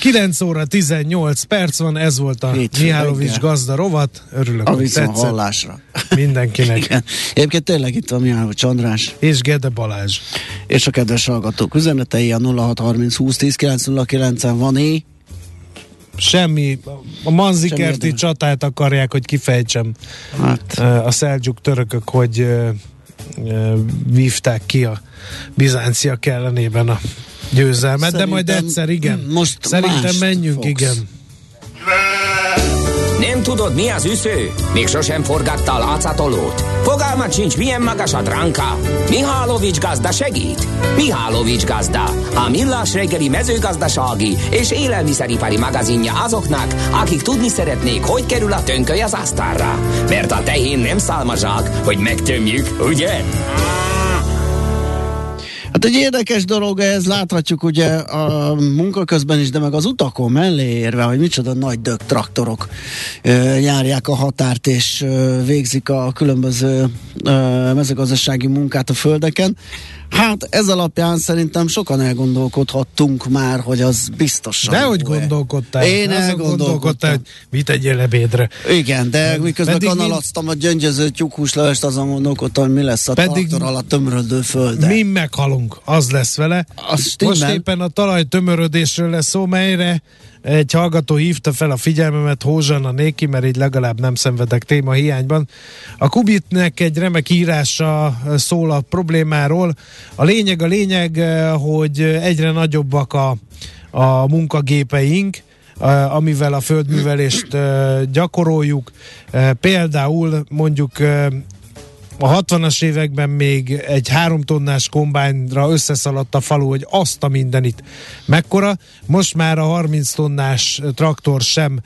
9 óra 18 perc van, ez volt a Mihálovics reggel. gazda rovat. Örülök, A hogy tetszett hallásra. mindenkinek. Igen. Egyébként tényleg itt van Mihály Csandrás És Gede Balázs. és a kedves hallgatók üzenetei a 0630 20 10 909 en van é. Semmi, a Manzikerti csatát akarják, hogy kifejtsem Hát, a szeldzsuk törökök, hogy vívták ki a bizánciak ellenében a győzelmet, de majd Szerintem egyszer igen. most Szerintem menjünk, fogsz. igen. Nem tudod, mi az üsző? Még sosem forgatta a látszatolót? Fogalmat sincs, milyen magas a dránka? Mihálovics gazda segít? Mihálovics gazda, a millás reggeli mezőgazdasági és élelmiszeripari magazinja azoknak, akik tudni szeretnék, hogy kerül a tönköly az asztalra. Mert a tehén nem szálmazsák, hogy megtömjük, ugye? Hát egy érdekes dolog ez, láthatjuk ugye a munka közben is, de meg az utakon mellé érve, hogy micsoda nagy dög traktorok járják a határt és végzik a különböző mezőgazdasági munkát a földeken. Hát ez alapján szerintem sokan elgondolkodhattunk már, hogy az biztosan Dehogy jó-e. gondolkodtál. Én elgondolkodtam. hogy mit tegyél lebédre. Igen, de miközben Pedig mind- kanalaztam a gyöngyöző tyúkhúslevest, azon gondolkodtam, hogy mi lesz a Pedig- traktor alatt tömröldő földön. Mi meghalunk, az lesz vele. Most éppen a talaj tömörödésről lesz szó, melyre egy hallgató hívta fel a figyelmemet, Hózsanna Néki, mert így legalább nem szenvedek téma hiányban. A Kubitnek egy remek írása szól a problémáról. A lényeg a lényeg, hogy egyre nagyobbak a, a munkagépeink, amivel a földművelést gyakoroljuk. Például mondjuk a 60-as években még egy három tonnás kombányra összeszaladt a falu, hogy azt a mindenit mekkora. Most már a 30 tonnás traktor sem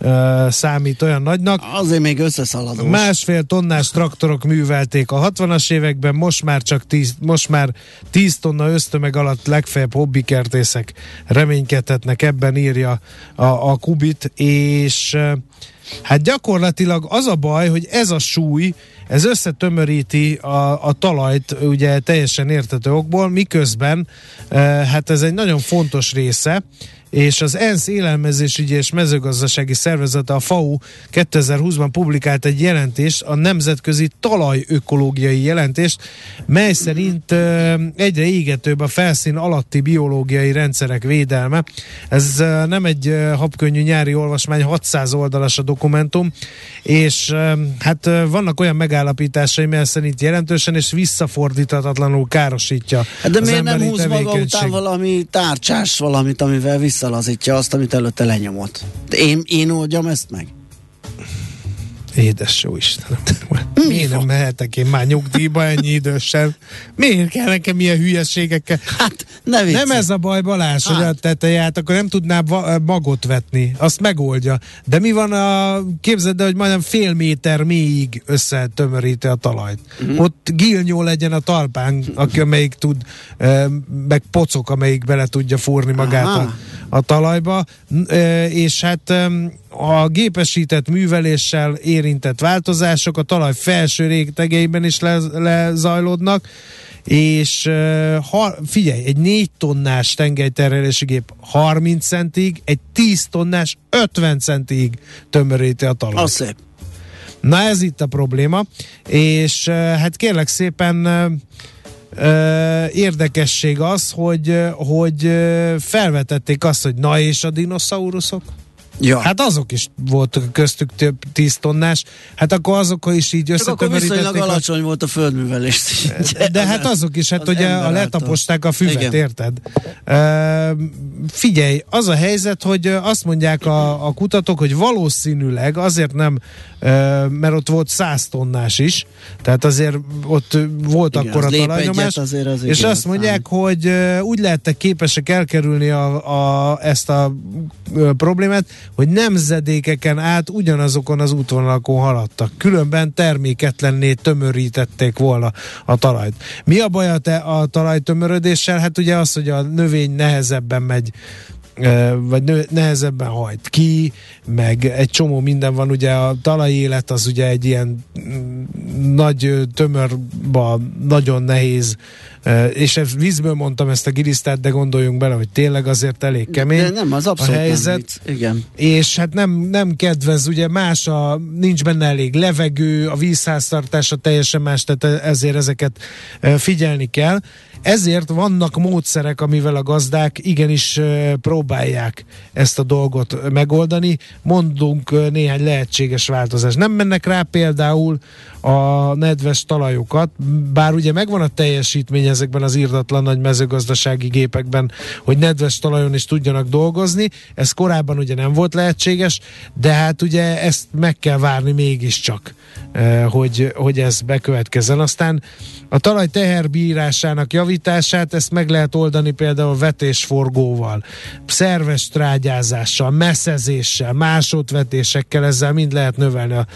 uh, számít olyan nagynak. Azért még összeszaladós. Másfél tonnás traktorok művelték a 60-as években, most már csak 10, most már 10 tonna ösztömeg alatt legfeljebb hobbikertészek reménykedhetnek, ebben írja a, a Kubit, és eh, hát gyakorlatilag az a baj, hogy ez a súly, ez összetömöríti a, a talajt ugye teljesen értető okból, miközben eh, hát ez egy nagyon fontos része, és az ENSZ élelmezésügyi és mezőgazdasági szervezete, a FAO 2020-ban publikált egy jelentést, a nemzetközi talajökológiai jelentést, mely szerint egyre égetőbb a felszín alatti biológiai rendszerek védelme. Ez nem egy habkönnyű nyári olvasmány, 600 oldalas a dokumentum, és hát vannak olyan megállapításai, mely szerint jelentősen és visszafordíthatatlanul károsítja Hát de miért nem húz maga után valami tárcsás valamit, amivel visszalazítja azt, amit előtte lenyomott? De én, én oldjam ezt meg? Édes jó Istenem. Miért nem mehetek én már nyugdíjba ennyi idősen? Miért kell nekem ilyen hülyeségekkel? Hát, ne. Nem ez a baj, Balázs, hát. hogy a teteját, akkor nem tudná va- magot vetni. Azt megoldja. De mi van a... Képzeld el, hogy majdnem fél méter mélyig összetömöríti a talajt. Mm. Ott gilnyó legyen a talpán, aki amelyik tud, eh, meg pocok, amelyik bele tudja fúrni magát Aha. a, a talajba, és hát a gépesített műveléssel érintett változások a talaj felső rétegeiben is le, lezajlódnak, és ha, figyelj, egy 4 tonnás tengelyterelési gép 30 centig, egy 10 tonnás 50 centig tömöríti a talajt. Az szép. Na ez itt a probléma, és hát kérlek szépen érdekesség az, hogy, hogy felvetették azt, hogy na és a dinoszauruszok? Ja. Hát azok is voltak köztük több tíz tonnás, hát akkor azok is így összetömörítették. Csak akkor alacsony volt a földművelés. De, de hát azok is, hát ugye a letaposták a füvet, Igen. érted? Uh, figyelj, az a helyzet, hogy azt mondják a, a kutatók, hogy valószínűleg azért nem, uh, mert ott volt száz tonnás is, tehát azért ott volt Igen, akkor a talajnyomás, azért az és azt mondják, számít. hogy úgy lehettek képesek elkerülni a, a, ezt a problémát, hogy nemzedékeken át ugyanazokon az útvonalakon haladtak. Különben terméketlenné tömörítették volna a talajt. Mi a baj a, te, a talajtömörödéssel? Hát ugye az, hogy a növény nehezebben megy vagy nehezebben hajt ki, meg egy csomó minden van, ugye a talajélet az ugye egy ilyen mm, nagy tömörba nagyon nehéz és vízből mondtam ezt a gilisztát, de gondoljunk bele, hogy tényleg azért elég kemény de nem, az abszolút a helyzet. Nem Igen. És hát nem, nem kedvez, ugye más a, nincs benne elég levegő, a vízháztartása teljesen más, tehát ezért ezeket figyelni kell. Ezért vannak módszerek, amivel a gazdák igenis próbálják ezt a dolgot megoldani. Mondunk néhány lehetséges változást. Nem mennek rá például a nedves talajokat, bár ugye megvan a teljesítmény ezekben az írdatlan nagy mezőgazdasági gépekben, hogy nedves talajon is tudjanak dolgozni. Ez korábban ugye nem volt lehetséges, de hát ugye ezt meg kell várni mégiscsak, hogy, hogy ez bekövetkezzen. Aztán a talaj teherbírásának javítását, ezt meg lehet oldani például vetésforgóval, szerves trágyázással, messzezéssel, másodvetésekkel, ezzel mind lehet növelni a,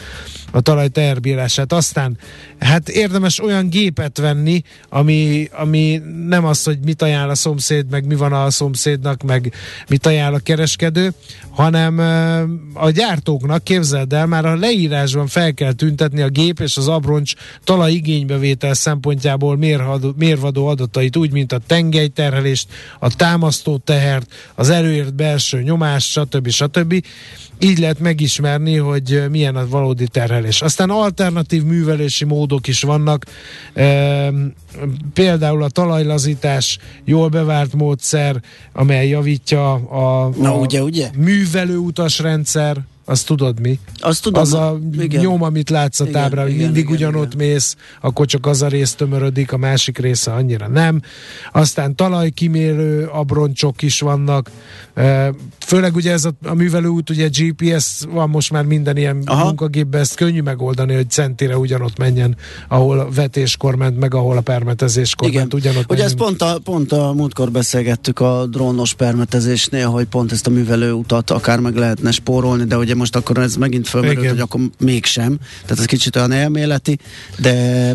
a talaj teherbírását. Aztán hát érdemes olyan gépet venni, ami, ami nem az, hogy mit ajánl a szomszéd, meg mi van a szomszédnak, meg mit ajánl a kereskedő, hanem a gyártóknak, képzeld el, már a leírásban fel kell tüntetni a gép és az abroncs talaj igénybevétel szempontjából mérvadó adatait, úgy, mint a tengelyterhelést, a támasztó tehert, az előért belső nyomást, stb. stb. Így lehet megismerni, hogy milyen a valódi terhelés. Aztán alternatív művelési módok is vannak, e, például a talajlazítás jól bevárt módszer, amely javítja a, a Na, ugye, ugye? művelőutasrendszer, azt tudod mi? Azt tudom. Az a igen. nyom, amit látsz a tábra, hogy mindig igen, ugyanott igen. mész, akkor csak az a rész tömörödik, a másik része annyira nem. Aztán talajkimérő abroncsok is vannak. Főleg ugye ez a, a művelőút, ugye GPS van most már minden ilyen Aha. munkagépben, ezt könnyű megoldani, hogy centire ugyanott menjen, ahol a vetéskor ment, meg ahol a permetezéskor Igen. ment, ugyanott Ugye ezt pont a, pont a múltkor beszélgettük a drónos permetezésnél, hogy pont ezt a művelőutat akár meg lehetne spórolni, de ugye most akkor ez megint fölmerült, hogy akkor mégsem. Tehát ez kicsit olyan elméleti, de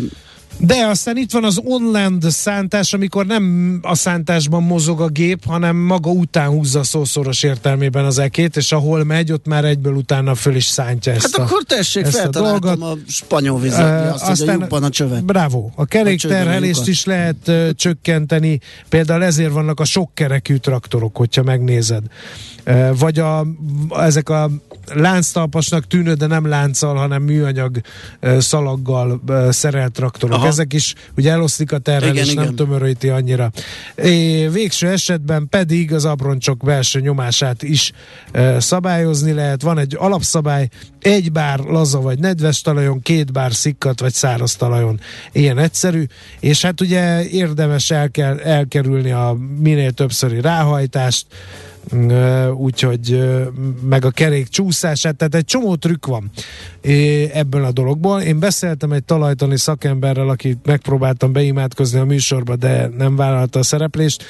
de aztán itt van az online szántás, amikor nem a szántásban mozog a gép, hanem maga után húzza szószoros értelmében az ekét, és ahol megy, ott már egyből utána föl is szántja ezt Hát a, akkor tessék, ezt a, dolgot. a spanyol vizet, uh, azt, aztán, hogy a csövet. Bravo. A kerékterhelést is lehet uh, csökkenteni, például ezért vannak a sokkerekű traktorok, hogyha megnézed. Uh, vagy a, ezek a lánctalpasnak tűnő, de nem lánccal, hanem műanyag uh, szalaggal uh, szerelt traktorok. Aha ezek is ugye eloszlik a terhelés, nem igen. tömöríti annyira. É, végső esetben pedig az abroncsok belső nyomását is e, szabályozni lehet. Van egy alapszabály, egy bár laza vagy nedves talajon, két bár szikkat vagy száraz talajon. Ilyen egyszerű, és hát ugye érdemes el kell, elkerülni a minél többszöri ráhajtást, úgyhogy meg a kerék csúszását, tehát egy csomó trükk van ebből a dologból. Én beszéltem egy talajtani szakemberrel, aki megpróbáltam beimádkozni a műsorba, de nem vállalta a szereplést,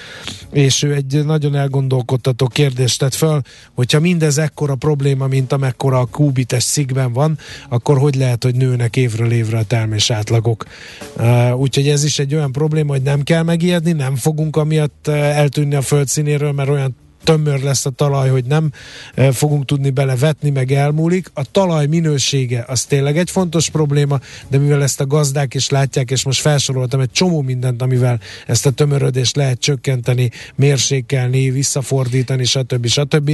és ő egy nagyon elgondolkodtató kérdést tett föl, hogyha mindez ekkora probléma, mint amekkora a kúbites szigben van, akkor hogy lehet, hogy nőnek évről évre a termés átlagok. Úgyhogy ez is egy olyan probléma, hogy nem kell megijedni, nem fogunk amiatt eltűnni a földszínéről, mert olyan tömör lesz a talaj, hogy nem e, fogunk tudni belevetni, meg elmúlik. A talaj minősége az tényleg egy fontos probléma, de mivel ezt a gazdák is látják, és most felsoroltam egy csomó mindent, amivel ezt a tömörödést lehet csökkenteni, mérsékelni, visszafordítani, stb. stb.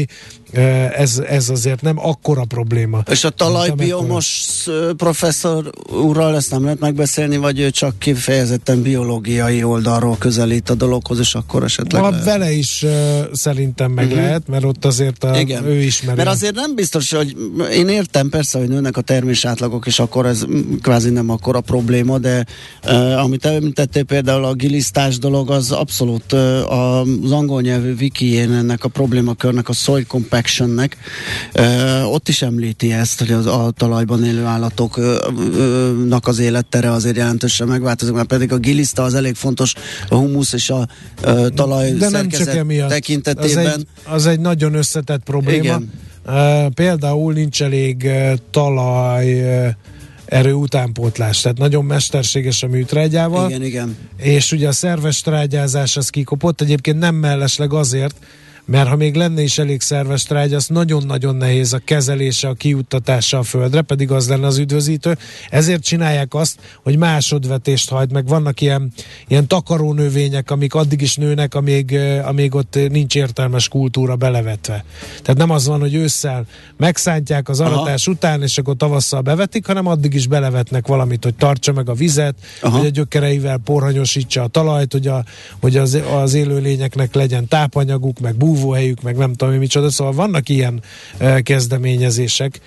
Ez, ez azért nem akkora probléma. És a talajbiomos professzor úrral ezt nem lehet megbeszélni, vagy ő csak kifejezetten biológiai oldalról közelít a dologhoz, és akkor esetleg Ma lehet. vele is szerintem meg uh-huh. lehet, mert ott azért a, Igen. ő ismeri. Mert azért nem biztos, hogy én értem persze, hogy nőnek a termés átlagok, és akkor ez kvázi nem akkora probléma, de uh, amit említettél például a gilisztás dolog, az abszolút uh, az angol nyelvű wikijén ennek a problémakörnek, a soil compactionnek, uh, ott is említi ezt, hogy az, a talajban élő állatoknak az élettere azért jelentősen megváltozik, mert pedig a giliszta az elég fontos a humusz és a uh, talaj De nem csak emiatt. tekintetében. Az egy, az egy nagyon összetett probléma. Igen. Uh, például nincs elég uh, talaj uh, erő utánpótlás, tehát nagyon mesterséges a műtrágyával. Igen, igen. És ugye a szerves trágyázás az kikopott, egyébként nem mellesleg azért, mert ha még lenne is elég szerves trágy, az nagyon-nagyon nehéz a kezelése, a kiuttatása a földre, pedig az lenne az üdvözítő. Ezért csinálják azt, hogy másodvetést hajt, meg vannak ilyen, ilyen takarónövények, amik addig is nőnek, amíg, amíg ott nincs értelmes kultúra belevetve. Tehát nem az van, hogy ősszel megszántják az aratás Aha. után, és akkor tavasszal bevetik, hanem addig is belevetnek valamit, hogy tartsa meg a vizet, Aha. hogy a gyökereivel porhanyosítsa a talajt, hogy, a, hogy az, az élőlényeknek legyen tápanyaguk, meg bú búvóhelyük, meg nem tudom, micsoda, szóval vannak ilyen kezdeményezések,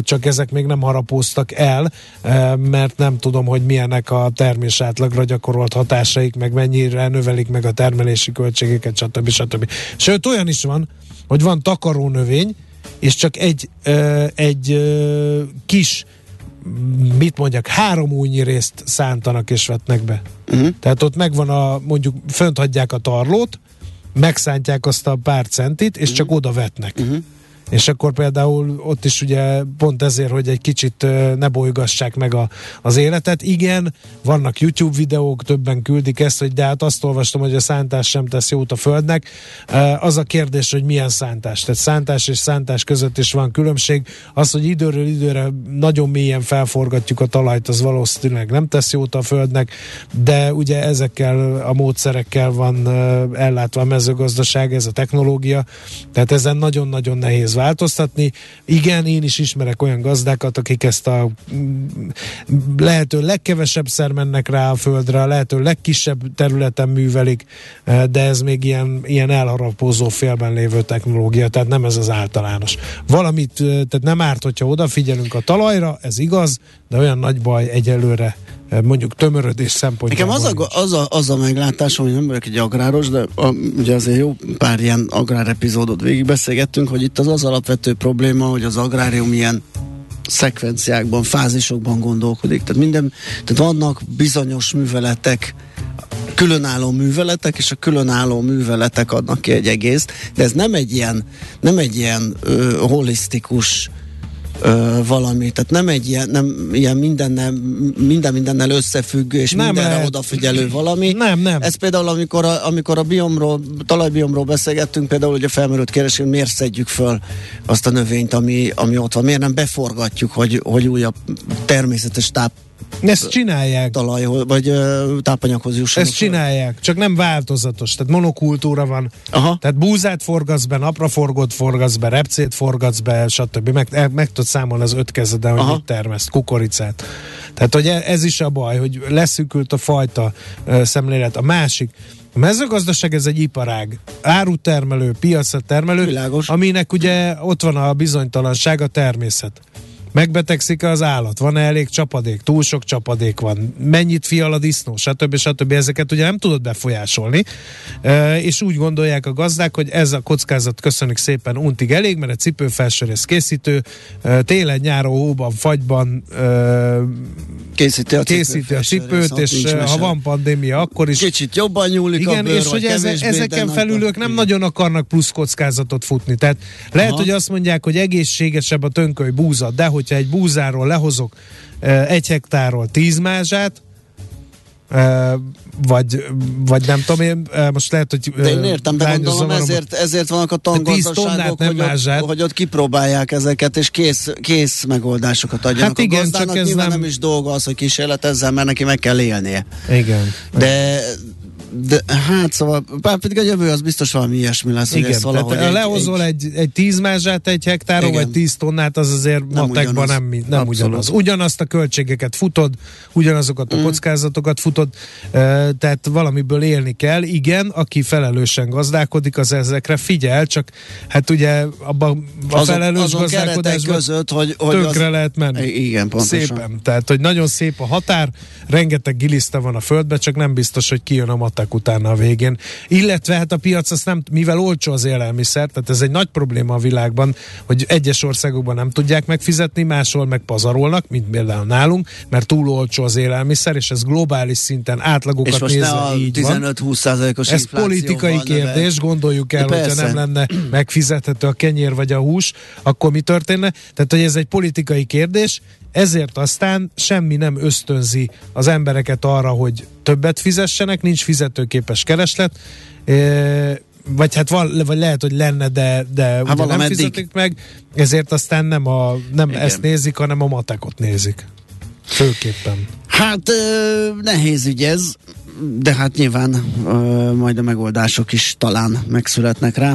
csak ezek még nem harapóztak el, mert nem tudom, hogy milyenek a termés átlagra gyakorolt hatásaik, meg mennyire növelik meg a termelési költségeket, stb. stb. Sőt, olyan is van, hogy van takarónövény, és csak egy, egy kis mit mondjak, három újnyi részt szántanak és vetnek be. Uh-huh. Tehát ott megvan a, mondjuk fönt hagyják a tarlót, megszántják azt a pár centit, és uh-huh. csak oda vetnek. Uh-huh. És akkor például ott is ugye pont ezért, hogy egy kicsit ne bolygassák meg a, az életet. Igen, vannak YouTube videók, többen küldik ezt, hogy de hát azt olvastam, hogy a szántás sem tesz jót a földnek. Az a kérdés, hogy milyen szántás. Tehát szántás és szántás között is van különbség. Az, hogy időről időre nagyon mélyen felforgatjuk a talajt, az valószínűleg nem tesz jót a földnek, de ugye ezekkel a módszerekkel van ellátva a mezőgazdaság, ez a technológia, tehát ezen nagyon-nagyon nehéz változtatni. Igen, én is ismerek olyan gazdákat, akik ezt a mm, lehető legkevesebb szer mennek rá a földre, a lehető legkisebb területen művelik, eh, de ez még ilyen, ilyen elharapózó félben lévő technológia, tehát nem ez az általános. Valamit, eh, tehát nem árt, hogyha odafigyelünk a talajra, ez igaz, de olyan nagy baj egyelőre mondjuk tömörödés szempontjából. Nekem az a, az, a, az a meglátásom, hogy nem vagyok egy agráros, de a, ugye azért jó pár ilyen agrárepizódot végigbeszélgettünk, hogy itt az az alapvető probléma, hogy az agrárium ilyen szekvenciákban, fázisokban gondolkodik. Tehát minden, tehát vannak bizonyos műveletek, különálló műveletek, és a különálló műveletek adnak ki egy egészt, de ez nem egy ilyen, nem egy ilyen ö, holisztikus ö, valami, tehát nem egy ilyen, nem, ilyen mindennel, minden mindennel összefüggő és nem mindenre lehet. odafigyelő valami. Nem, nem. Ez például, amikor a, amikor a biomról, talajbiomról beszélgettünk, például ugye felmerült kérdés, hogy miért szedjük föl azt a növényt, ami, ami ott van, miért nem beforgatjuk, hogy, hogy újabb természetes táp ezt csinálják. Talaj, vagy ö, tápanyaghoz jussanak. Ezt csinálják, csak nem változatos. Tehát monokultúra van. Aha. Tehát búzát forgatsz be, napraforgót forgatsz be, repcét forgatsz be, stb. Meg, meg tudod számolni az öt kezeden, hogy Aha. mit termeszt, kukoricát. Tehát, hogy ez is a baj, hogy leszűkült a fajta szemlélet. A másik, a mezőgazdaság ez egy iparág. Árutermelő, piacra termelő, Világos. aminek ugye ott van a bizonytalanság, a természet. Megbetegszik az állat? Van-e elég csapadék? Túl sok csapadék van? Mennyit fial a disznó? Stb. stb. Ezeket ugye nem tudod befolyásolni. E, és úgy gondolják a gazdák, hogy ez a kockázat köszönjük szépen untig elég, mert a cipő felsőrész készítő e, télen, nyáron, hóban, fagyban e, készíti a, készíti a cipőt, és ha van pandémia, akkor is. Kicsit jobban nyúlik Igen, a bőr, és hogy eze, ezeken felül ők nem nagyon akarnak plusz kockázatot futni. Tehát lehet, Aha. hogy azt mondják, hogy egészségesebb a tönköly búza, de hogyha egy búzáról lehozok egy hektárról tíz mázsát, vagy, vagy nem tudom én, most lehet, hogy De én értem, de gondolom ezért, ezért vannak a tangazdaságok, hogy, ott, hogy ott kipróbálják ezeket, és kész, kész megoldásokat adjanak hát igen, a. Csak ez nem... nem is dolga az, hogy kísérletezzen, mert neki meg kell élnie. Igen. De de hát szóval, bár pedig a jövő az biztos valami ilyesmi lesz. Igen, ez tehát egy, lehozol egy, egy, tíz mázsát egy hektáron, vagy tíz tonnát, az azért nem matekban ugyanaz. nem, nem ugyanaz. Ugyanazt a költségeket futod, ugyanazokat a mm. kockázatokat futod, tehát valamiből élni kell. Igen, aki felelősen gazdálkodik, az ezekre figyel, csak hát ugye abban a azon, felelős azon gazdálkodásban között, hogy, hogy tönkre az... lehet menni. Igen, pontosan. Szépen. Tehát, hogy nagyon szép a határ, rengeteg giliszta van a földbe, csak nem biztos, hogy kijön a matek utána a végén. Illetve hát a piac azt nem, mivel olcsó az élelmiszer, tehát ez egy nagy probléma a világban, hogy egyes országokban nem tudják megfizetni, máshol meg pazarolnak, mint például nálunk, mert túl olcsó az élelmiszer, és ez globális szinten átlagokat és most nézve a így 15-20%-os Ez politikai van, kérdés, de gondoljuk el, hogyha nem lenne megfizethető a kenyér vagy a hús, akkor mi történne? Tehát, hogy ez egy politikai kérdés, ezért aztán semmi nem ösztönzi az embereket arra, hogy többet fizessenek, nincs fizetőképes kereslet, vagy hát val, vagy lehet, hogy lenne, de, de hát ugye nem fizetik meg, ezért aztán nem, a, nem ezt nézik, hanem a matekot nézik. Főképpen. Hát nehéz ügy ez, de hát nyilván majd a megoldások is talán megszületnek rá.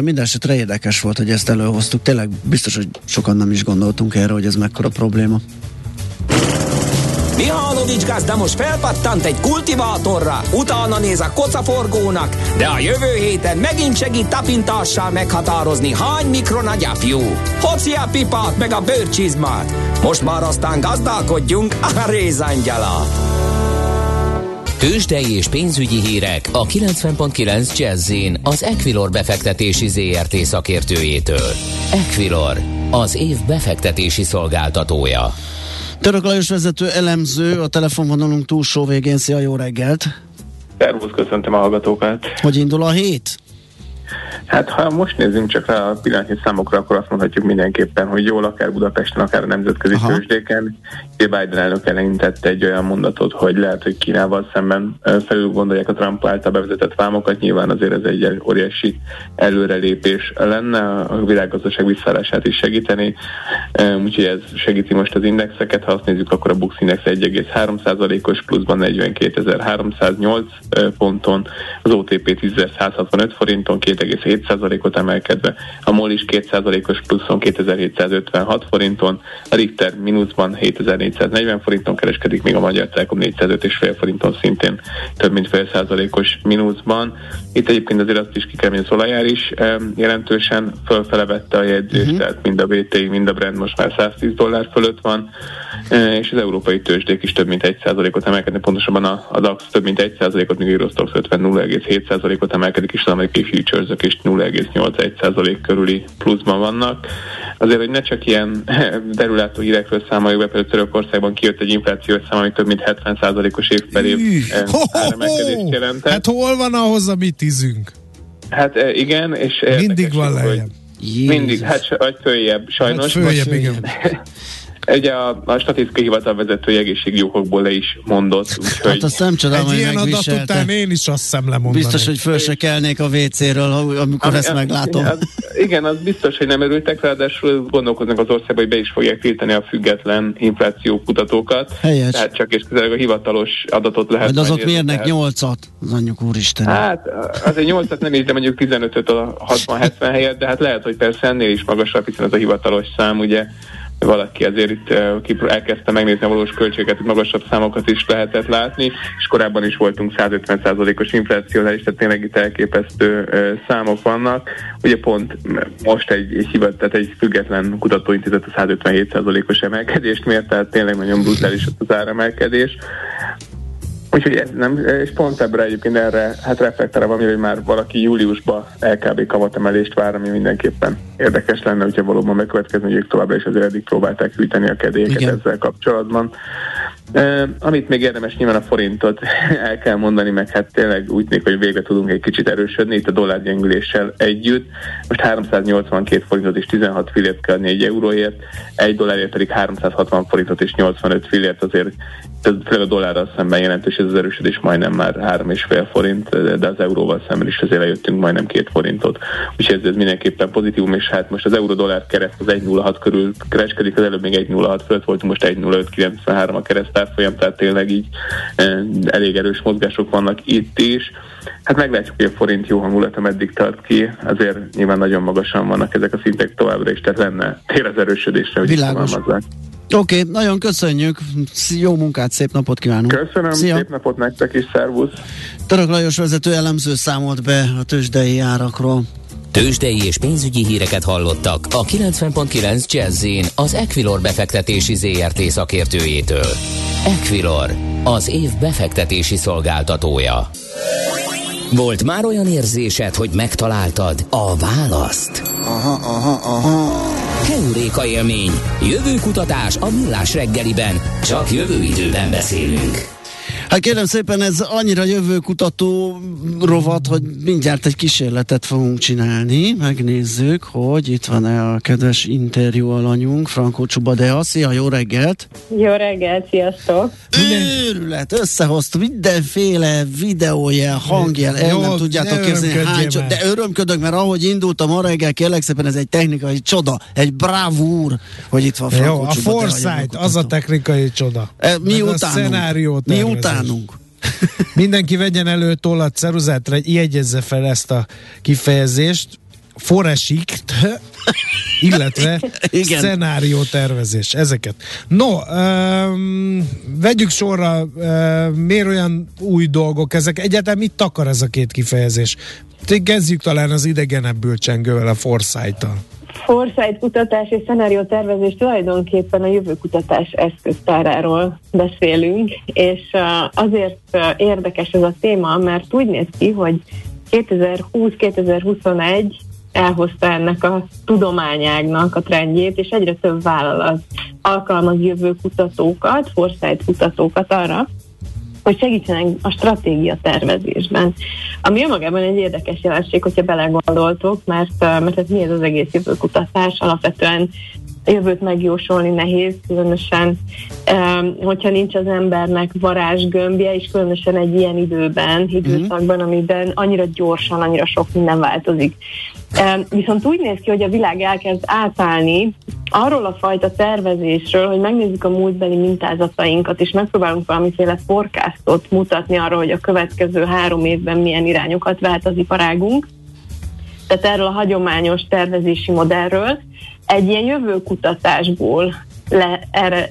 Mindenesetre érdekes volt, hogy ezt előhoztuk. Tényleg biztos, hogy sokan nem is gondoltunk erre, hogy ez mekkora probléma. Mihálovics gazda most felpattant egy kultivátorra, utána néz a kocaforgónak, de a jövő héten megint segít tapintással meghatározni, hány mikron a gyapjú. Hoci a pipát meg a bőrcsizmát. Most már aztán gazdálkodjunk a rézangyala. Tőzsdei és pénzügyi hírek a 90.9 jazz az Equilor befektetési ZRT szakértőjétől. Equilor, az év befektetési szolgáltatója. Török Lajos vezető elemző, a telefonvonalunk túlsó végén. Szia, jó reggelt! Szervusz, köszöntöm a hallgatókat! Hogy indul a hét? Hát ha most nézzünk csak rá a pillanatnyi számokra, akkor azt mondhatjuk mindenképpen, hogy jól akár Budapesten, akár a nemzetközi Aha. tőzsdéken. Biden elnök elindítette egy olyan mondatot, hogy lehet, hogy Kínával szemben felül gondolják a Trump által bevezetett vámokat. Nyilván azért ez egy óriási előrelépés lenne, a világgazdaság visszaállását is segíteni. Úgyhogy ez segíti most az indexeket. Ha azt nézzük, akkor a Bux Index 1,3%-os pluszban 42.308 ponton, az OTP 10.165 forinton, 2,7%-ot emelkedve, a MOL is 2%-os pluszon 2756 forinton, a Richter mínuszban 7440 forinton kereskedik, míg a Magyar Telekom 405,5 forinton szintén több mint fél százalékos mínuszban. Itt egyébként azért azt is ki kell, hogy az is jelentősen fölfele vette a jegyzést, uh-huh. tehát mind a VTI, mind a Brand most már 110 dollár fölött van, és az európai tőzsdék is több mint 1%-ot emelkedni, pontosabban a, a DAX több mint 1%-ot, míg Eurostox 50 0,7%-ot emelkedik, és az amerikai futures is 0,81% körüli pluszban vannak. Azért, hogy ne csak ilyen derülátó hírekről számoljuk be, például Törökországban kijött egy inflációs szám, ami több mint 70%-os év per év áremelkedést jelentett. Hát hol van ahhoz, amit ízünk? Hát igen, és mindig van lejjebb. Mindig, hát följebb, sajnos. Hát följebb, igen. Ugye a, a statisztikai hivatal vezetői egészségügyi okokból le is mondott. Úgyhogy... Hát azt nem csodálom, hogy ilyen adat után én is azt szem lemondani. Biztos, hogy föl se kelnék a WC-ről, amikor a, ezt a, meglátom. Az, igen, az biztos, hogy nem örültek, ráadásul gondolkoznak az országban, hogy be is fogják tiltani a független infláció kutatókat. Helyes. Tehát csak és közel a hivatalos adatot lehet. De azok mérnek nyolcat, az anyjuk úristen. Hát azért nyolcat nem is, de mondjuk 15-öt a 60-70 helyett, de hát lehet, hogy persze ennél is magasabb, hiszen ez a hivatalos szám, ugye valaki azért itt elkezdte megnézni a valós költségeket, magasabb számokat is lehetett látni, és korábban is voltunk 150%-os inflációnál, és tehát tényleg itt elképesztő számok vannak. Ugye pont most egy, egy hivat, tehát egy független kutatóintézet a 157%-os emelkedést mért, tehát tényleg nagyon brutális az áremelkedés. Úgyhogy ez nem, és pont ebbre egyébként erre hát reflektálva van, hogy már valaki júliusban LKB kamatemelést vár, ami mindenképpen érdekes lenne, hogyha valóban megkövetkezni, hogy ők továbbra is azért eddig próbálták hűteni a kedélyeket Igen. ezzel kapcsolatban. Amit még érdemes nyilván a forintot el kell mondani, meg hát tényleg úgy nék, hogy végre tudunk egy kicsit erősödni itt a dollár gyengüléssel együtt. Most 382 forintot és 16 fillért kell 4 euróért, egy dollárért pedig 360 forintot és 85 fillért azért főleg a dollárral szemben jelentős ez az erősödés majdnem már 3,5 forint, de az euróval szemben is azért lejöttünk majdnem 2 forintot. Úgyhogy ez, ez mindenképpen pozitívum, és hát most az euró-dollár kereszt az 1,06 körül kereskedik, az előbb még 1,06 fölött voltunk, most 1,0593 a kereszt árfolyam, tehát tényleg így elég erős mozgások vannak itt is. Hát meglátjuk, hogy a forint jó hangulata meddig tart ki, azért nyilván nagyon magasan vannak ezek a szintek továbbra is, tehát lenne tér az erősödésre, hogy. Oké, okay, nagyon köszönjük, jó munkát, szép napot kívánunk. Köszönöm, Szia. szép napot nektek is, szervusz. Török Lajos vezető elemző számolt be a tőzsdei árakról. Tőzsdei és pénzügyi híreket hallottak a 90.9 jazz az Equilor befektetési ZRT szakértőjétől. Equilor, az év befektetési szolgáltatója. Volt már olyan érzésed, hogy megtaláltad a választ? Aha, aha, aha. Heuréka élmény. Jövő kutatás a millás reggeliben. Csak jövő időben beszélünk. Hát kérem szépen, ez annyira jövőkutató rovat, hogy mindjárt egy kísérletet fogunk csinálni. Megnézzük, hogy itt van-e a kedves interjú alanyunk, Frankó Csubadea. Szia, jó reggelt! Jó reggelt, sziasztok! Őrület, összehozt mindenféle videójel, hangjel, el nem tudjátok képzelni hány csoda, de örömködök, mert ahogy indultam ma reggel, kérlek szépen ez egy technikai csoda, egy bravúr, hogy itt van Frankó Jó, a Foresight, az a technikai csoda. E, mi utánunk, mi utánunk. Mindenki vegyen elő tollat, ceruzát, jegyezze fel ezt a kifejezést. Foresikt, illetve Igen. szenárió tervezés, ezeket. No, um, vegyük sorra, um, miért olyan új dolgok ezek? Egyáltalán mit takar ez a két kifejezés? Kezdjük talán az idegenebbül csengővel, a foresight-tal. Foresight kutatás és szenáriótervezés tulajdonképpen a jövőkutatás eszköztáráról beszélünk, és azért érdekes ez a téma, mert úgy néz ki, hogy 2020-2021 elhozta ennek a tudományágnak a trendjét, és egyre több vállalat alkalmaz jövőkutatókat, foresight kutatókat arra, hogy segítsenek a stratégia tervezésben. Ami önmagában egy érdekes jelenség, hogyha belegondoltok, mert, mert ez mi ez az egész jövőkutatás, alapvetően a jövőt megjósolni nehéz, különösen, hogyha nincs az embernek varázsgömbje, és különösen egy ilyen időben, időszakban, amiben annyira gyorsan, annyira sok minden változik. Viszont úgy néz ki, hogy a világ elkezd átállni arról a fajta tervezésről, hogy megnézzük a múltbeli mintázatainkat, és megpróbálunk valamiféle forecastot mutatni arról, hogy a következő három évben milyen irányokat vált az iparágunk. Tehát erről a hagyományos tervezési modellről egy ilyen jövőkutatásból le,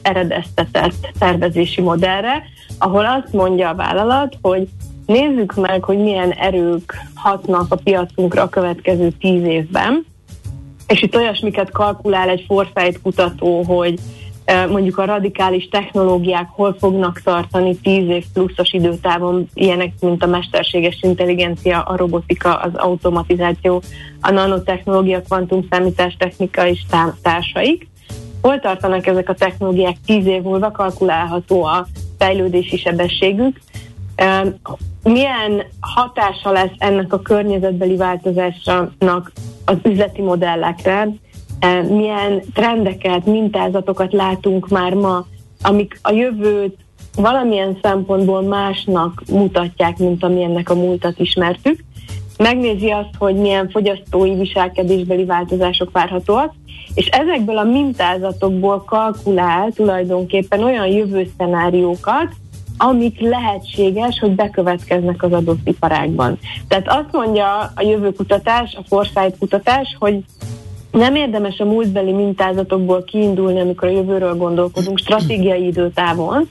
eredeztetett tervezési modellre, ahol azt mondja a vállalat, hogy nézzük meg, hogy milyen erők hatnak a piacunkra a következő tíz évben, és itt olyasmiket kalkulál egy foresight kutató, hogy mondjuk a radikális technológiák hol fognak tartani tíz év pluszos időtávon, ilyenek, mint a mesterséges intelligencia, a robotika, az automatizáció, a nanotechnológia, kvantum számítás technika és társaik. Hol tartanak ezek a technológiák tíz év múlva, kalkulálható a fejlődési sebességük, milyen hatása lesz ennek a környezetbeli változásnak az üzleti modellekre, milyen trendeket, mintázatokat látunk már ma, amik a jövőt valamilyen szempontból másnak mutatják, mint amilyennek a múltat ismertük. Megnézi azt, hogy milyen fogyasztói viselkedésbeli változások várhatóak, és ezekből a mintázatokból kalkulál tulajdonképpen olyan jövőszenáriókat, amik lehetséges, hogy bekövetkeznek az adott iparágban. Tehát azt mondja a jövőkutatás, a foresight kutatás, hogy nem érdemes a múltbeli mintázatokból kiindulni, amikor a jövőről gondolkodunk stratégiai időtávon,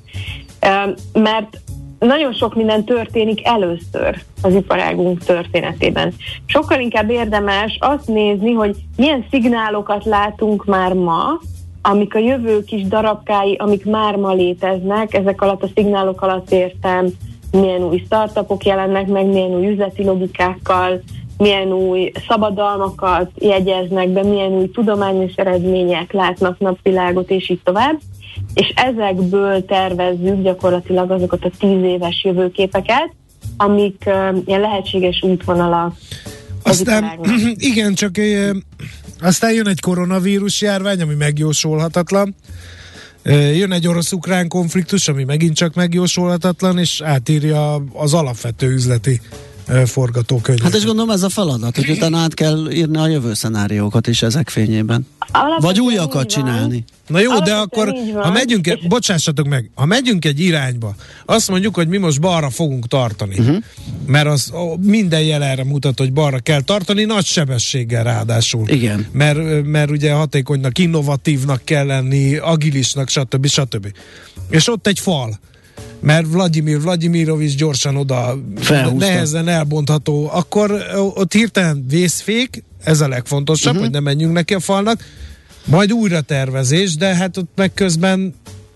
mert nagyon sok minden történik először az iparágunk történetében. Sokkal inkább érdemes azt nézni, hogy milyen szignálokat látunk már ma, amik a jövő kis darabkái, amik már ma léteznek, ezek alatt a szignálok alatt értem, milyen új startupok jelennek meg, milyen új üzleti logikákkal, milyen új szabadalmakat jegyeznek be, milyen új tudományos eredmények látnak napvilágot, és így tovább. És ezekből tervezzük gyakorlatilag azokat a tíz éves jövőképeket, amik uh, ilyen lehetséges útvonalak. Aztán igen, csak aztán jön egy koronavírus járvány, ami megjósolhatatlan. Jön egy orosz-ukrán konfliktus, ami megint csak megjósolhatatlan, és átírja az alapvető üzleti forgatókönyv. Hát és gondolom ez a feladat, hogy utána át kell írni a jövő szenáriókat is ezek fényében. Alapvetően Vagy újakat csinálni. Na jó, de Alapvetően akkor, így van. ha megyünk, És- bocsássatok meg, ha megyünk egy irányba, azt mondjuk, hogy mi most balra fogunk tartani, uh-huh. mert az ó, minden jel erre mutat, hogy balra kell tartani, nagy sebességgel ráadásul. Igen. Mert, mert ugye hatékonynak, innovatívnak kell lenni, agilisnak, stb. stb. És ott egy fal. Mert Vladimir Vladimirovics gyorsan oda Felhúzta. nehezen elbontható, akkor ott hirtelen vészfék, ez a legfontosabb, uh-huh. hogy ne menjünk neki a falnak, majd újra tervezés, de hát ott meg közben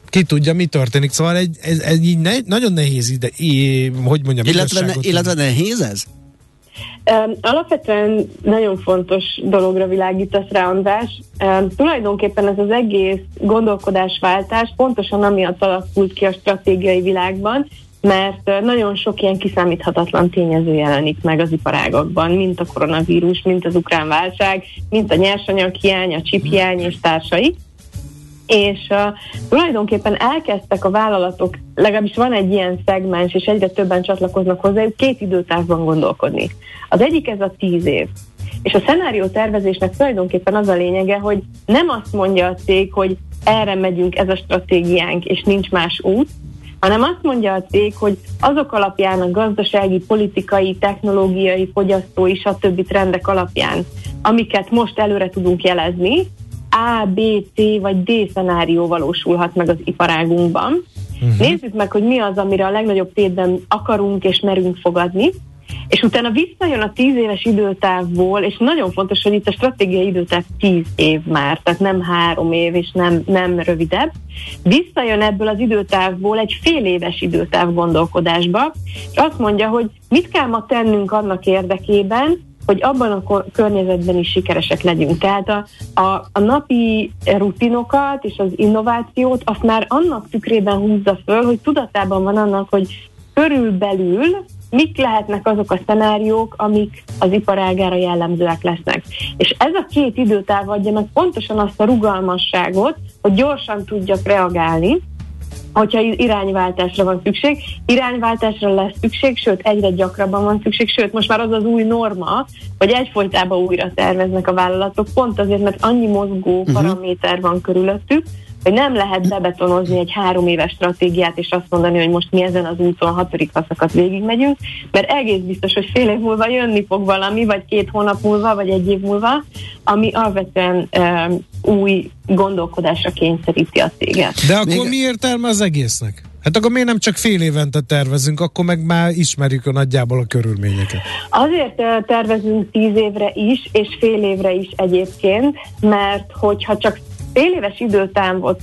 ki tudja, mi történik. Szóval egy, ez, ez így ne, nagyon nehéz ide, í, hogy mondjam, Illetve, ne, illetve nehéz ez? Alapvetően nagyon fontos dologra világítasz rá, András. Tulajdonképpen ez az egész gondolkodásváltás pontosan amiatt alakult ki a stratégiai világban, mert uh, nagyon sok ilyen kiszámíthatatlan tényező jelenik meg az iparágakban, mint a koronavírus, mint az ukrán válság, mint a nyersanyaghiány, a csiphiány és társai és uh, tulajdonképpen elkezdtek a vállalatok, legalábbis van egy ilyen szegmens, és egyre többen csatlakoznak hozzájuk, két időtávban gondolkodni. Az egyik ez a tíz év. És a szenárió tervezésnek tulajdonképpen az a lényege, hogy nem azt mondja a cég, hogy erre megyünk, ez a stratégiánk, és nincs más út, hanem azt mondja a cég, hogy azok alapján a gazdasági, politikai, technológiai, fogyasztói, stb. trendek alapján, amiket most előre tudunk jelezni, A, B, C vagy D szenárió valósulhat meg az iparágunkban. Uh-huh. Nézzük meg, hogy mi az, amire a legnagyobb tétben akarunk és merünk fogadni, és utána visszajön a tíz éves időtávból, és nagyon fontos, hogy itt a stratégiai időtáv tíz év már, tehát nem három év, és nem, nem rövidebb. Visszajön ebből az időtávból egy fél éves időtáv gondolkodásba, és azt mondja, hogy mit kell ma tennünk annak érdekében, hogy abban a környezetben is sikeresek legyünk. Tehát a, a, a napi rutinokat és az innovációt azt már annak tükrében húzza föl, hogy tudatában van annak, hogy körülbelül mik lehetnek azok a szenáriók, amik az iparágára jellemzőek lesznek. És ez a két időtáv adja meg pontosan azt a rugalmasságot, hogy gyorsan tudjak reagálni, hogyha irányváltásra van szükség. Irányváltásra lesz szükség, sőt egyre gyakrabban van szükség, sőt most már az az új norma, hogy egyfolytában újra terveznek a vállalatok, pont azért, mert annyi mozgó uh-huh. paraméter van körülöttük, hogy nem lehet bebetonozni egy három éves stratégiát, és azt mondani, hogy most mi ezen az úton hatodik haszakat végigmegyünk, mert egész biztos, hogy fél év múlva jönni fog valami, vagy két hónap múlva, vagy egy év múlva, ami alapvetően um, új gondolkodásra kényszeríti a céget. De akkor Még- Még... mi értelme az egésznek? Hát akkor miért nem csak fél évente tervezünk, akkor meg már ismerjük a nagyjából a körülményeket. Azért eh, tervezünk tíz évre is, és fél évre is egyébként, mert hogyha csak fél éves időtávot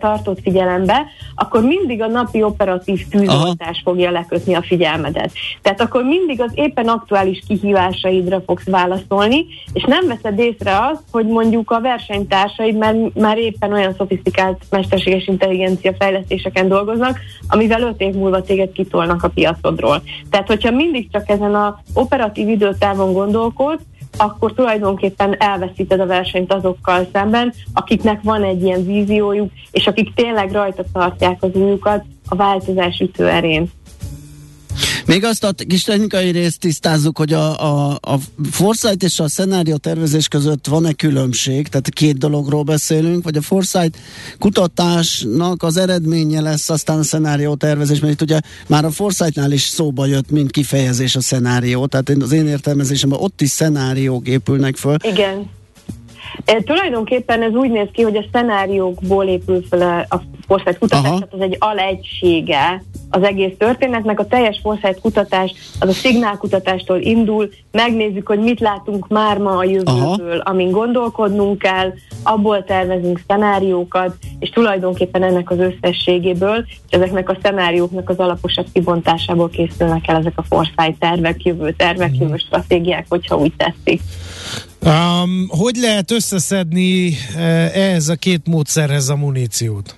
tartott figyelembe, akkor mindig a napi operatív tűzoltás fogja lekötni a figyelmedet. Tehát akkor mindig az éppen aktuális kihívásaidra fogsz válaszolni, és nem veszed észre azt, hogy mondjuk a versenytársaid már, már éppen olyan szofisztikált mesterséges intelligencia fejlesztéseken dolgoznak, amivel öt év múlva téged kitolnak a piacodról. Tehát, hogyha mindig csak ezen a operatív időtávon gondolkodsz, akkor tulajdonképpen elveszíted a versenyt azokkal szemben, akiknek van egy ilyen víziójuk, és akik tényleg rajta tartják az újukat a változás ütőerén. Még azt a kis technikai részt tisztázzuk, hogy a, a, a foresight és a szenárió tervezés között van-e különbség, tehát két dologról beszélünk, vagy a foresight kutatásnak az eredménye lesz aztán a szenárió tervezés, mert itt ugye már a foresightnál is szóba jött, mint kifejezés a szenárió, tehát az én értelmezésemben ott is szenáriók épülnek föl. Igen. E, tulajdonképpen ez úgy néz ki, hogy a szenáriókból épül fel a, a foresight kutatás, tehát az egy alegysége az egész történetnek. A teljes foresight kutatás az a szignálkutatástól indul, megnézzük, hogy mit látunk már ma a jövőből, Aha. amin gondolkodnunk kell, abból tervezünk szenáriókat, és tulajdonképpen ennek az összességéből, és ezeknek a szenárióknak az alaposabb kibontásából készülnek el ezek a foresight tervek, jövő tervek, jövő stratégiák, hogyha úgy tetszik. Um, hogy lehet összeszedni eh, ehhez a két módszerhez a muníciót?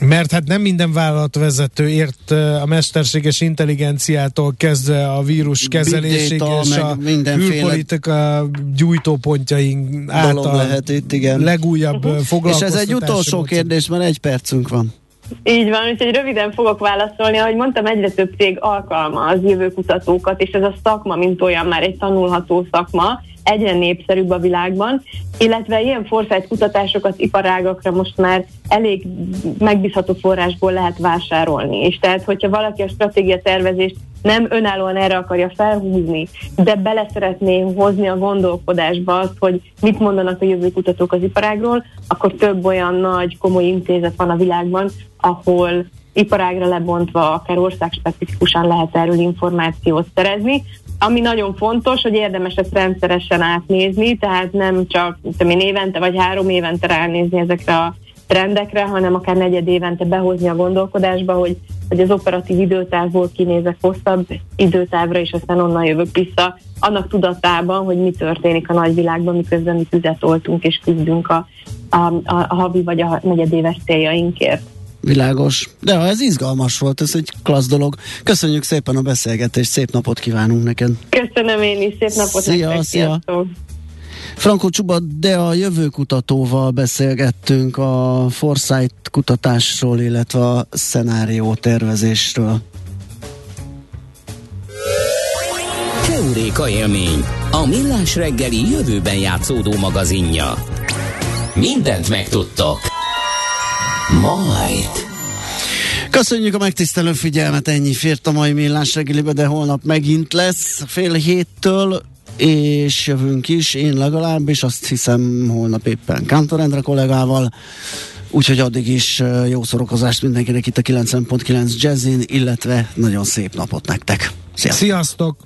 Mert hát nem minden vállalatvezető ért a mesterséges intelligenciától kezdve a vírus kezelésig data, és a külpolitika gyújtópontjaink Dolog által lehet itt, igen. legújabb uh-huh. És ez egy utolsó kérdés, mert egy percünk van. Így van, úgyhogy röviden fogok válaszolni. Ahogy mondtam, egyre több cég alkalmaz jövőkutatókat, és ez a szakma, mint olyan már egy tanulható szakma, egyre népszerűbb a világban, illetve ilyen foresight kutatásokat iparágakra most már elég megbízható forrásból lehet vásárolni. És tehát, hogyha valaki a stratégia tervezést nem önállóan erre akarja felhúzni, de bele szeretné hozni a gondolkodásba azt, hogy mit mondanak a jövőkutatók az iparágról, akkor több olyan nagy, komoly intézet van a világban, ahol iparágra lebontva, akár országspecifikusan lehet erről információt szerezni. Ami nagyon fontos, hogy érdemes ezt rendszeresen átnézni, tehát nem csak én, évente vagy három évente ránézni ezekre a trendekre, hanem akár negyed évente behozni a gondolkodásba, hogy, hogy az operatív időtávból kinézek hosszabb időtávra, és aztán onnan jövök vissza, annak tudatában, hogy mi történik a nagyvilágban, miközben mi tüzet oltunk és küzdünk a, a, a, a havi vagy a negyedéves céljainkért. Világos. De ha ez izgalmas volt, ez egy klassz dolog. Köszönjük szépen a beszélgetést, szép napot kívánunk neked. Köszönöm én is, szép napot szia, nektek, szia. Franko Csuba, de a jövőkutatóval beszélgettünk a Foresight kutatásról, illetve a szenárió tervezésről. Keuréka élmény, a millás reggeli jövőben játszódó magazinja. Mindent megtudtok. Majd. Köszönjük a megtisztelő figyelmet, ennyi fért a mai millás reggelibe, de holnap megint lesz fél héttől és jövünk is, én legalábbis, azt hiszem holnap éppen Kántor Endre kollégával, úgyhogy addig is jó szórakozást mindenkinek itt a 90.9 Jazzin, illetve nagyon szép napot nektek. Sziasztok! Sziasztok!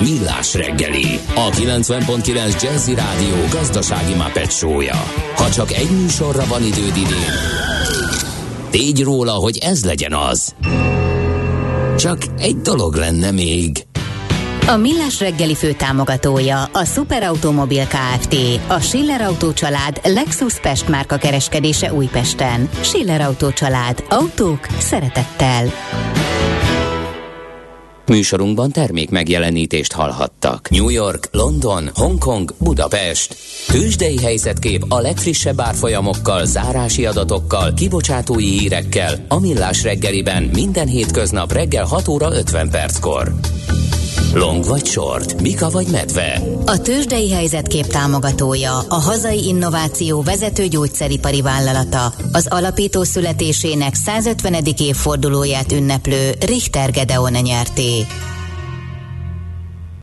Millás reggeli, a 90.9 Jazzy Rádió gazdasági mapetsója. Ha csak egy műsorra van időd idén, tégy róla, hogy ez legyen az. Csak egy dolog lenne még. A Millás reggeli fő támogatója a Superautomobil KFT, a Schiller Auto család Lexus Pest márka kereskedése Újpesten. Schiller Auto család. Autók szeretettel. Műsorunkban termék megjelenítést hallhattak. New York, London, Hongkong, Budapest. Tősdei helyzetkép a legfrissebb árfolyamokkal, zárási adatokkal, kibocsátói hírekkel, a Millás reggeliben minden hétköznap reggel 6 óra 50 perckor. Long vagy short, Mika vagy medve. A tőzsdei helyzetkép támogatója, a hazai innováció vezető gyógyszeripari vállalata, az alapító születésének 150. évfordulóját ünneplő Richter Gedeon nyerté.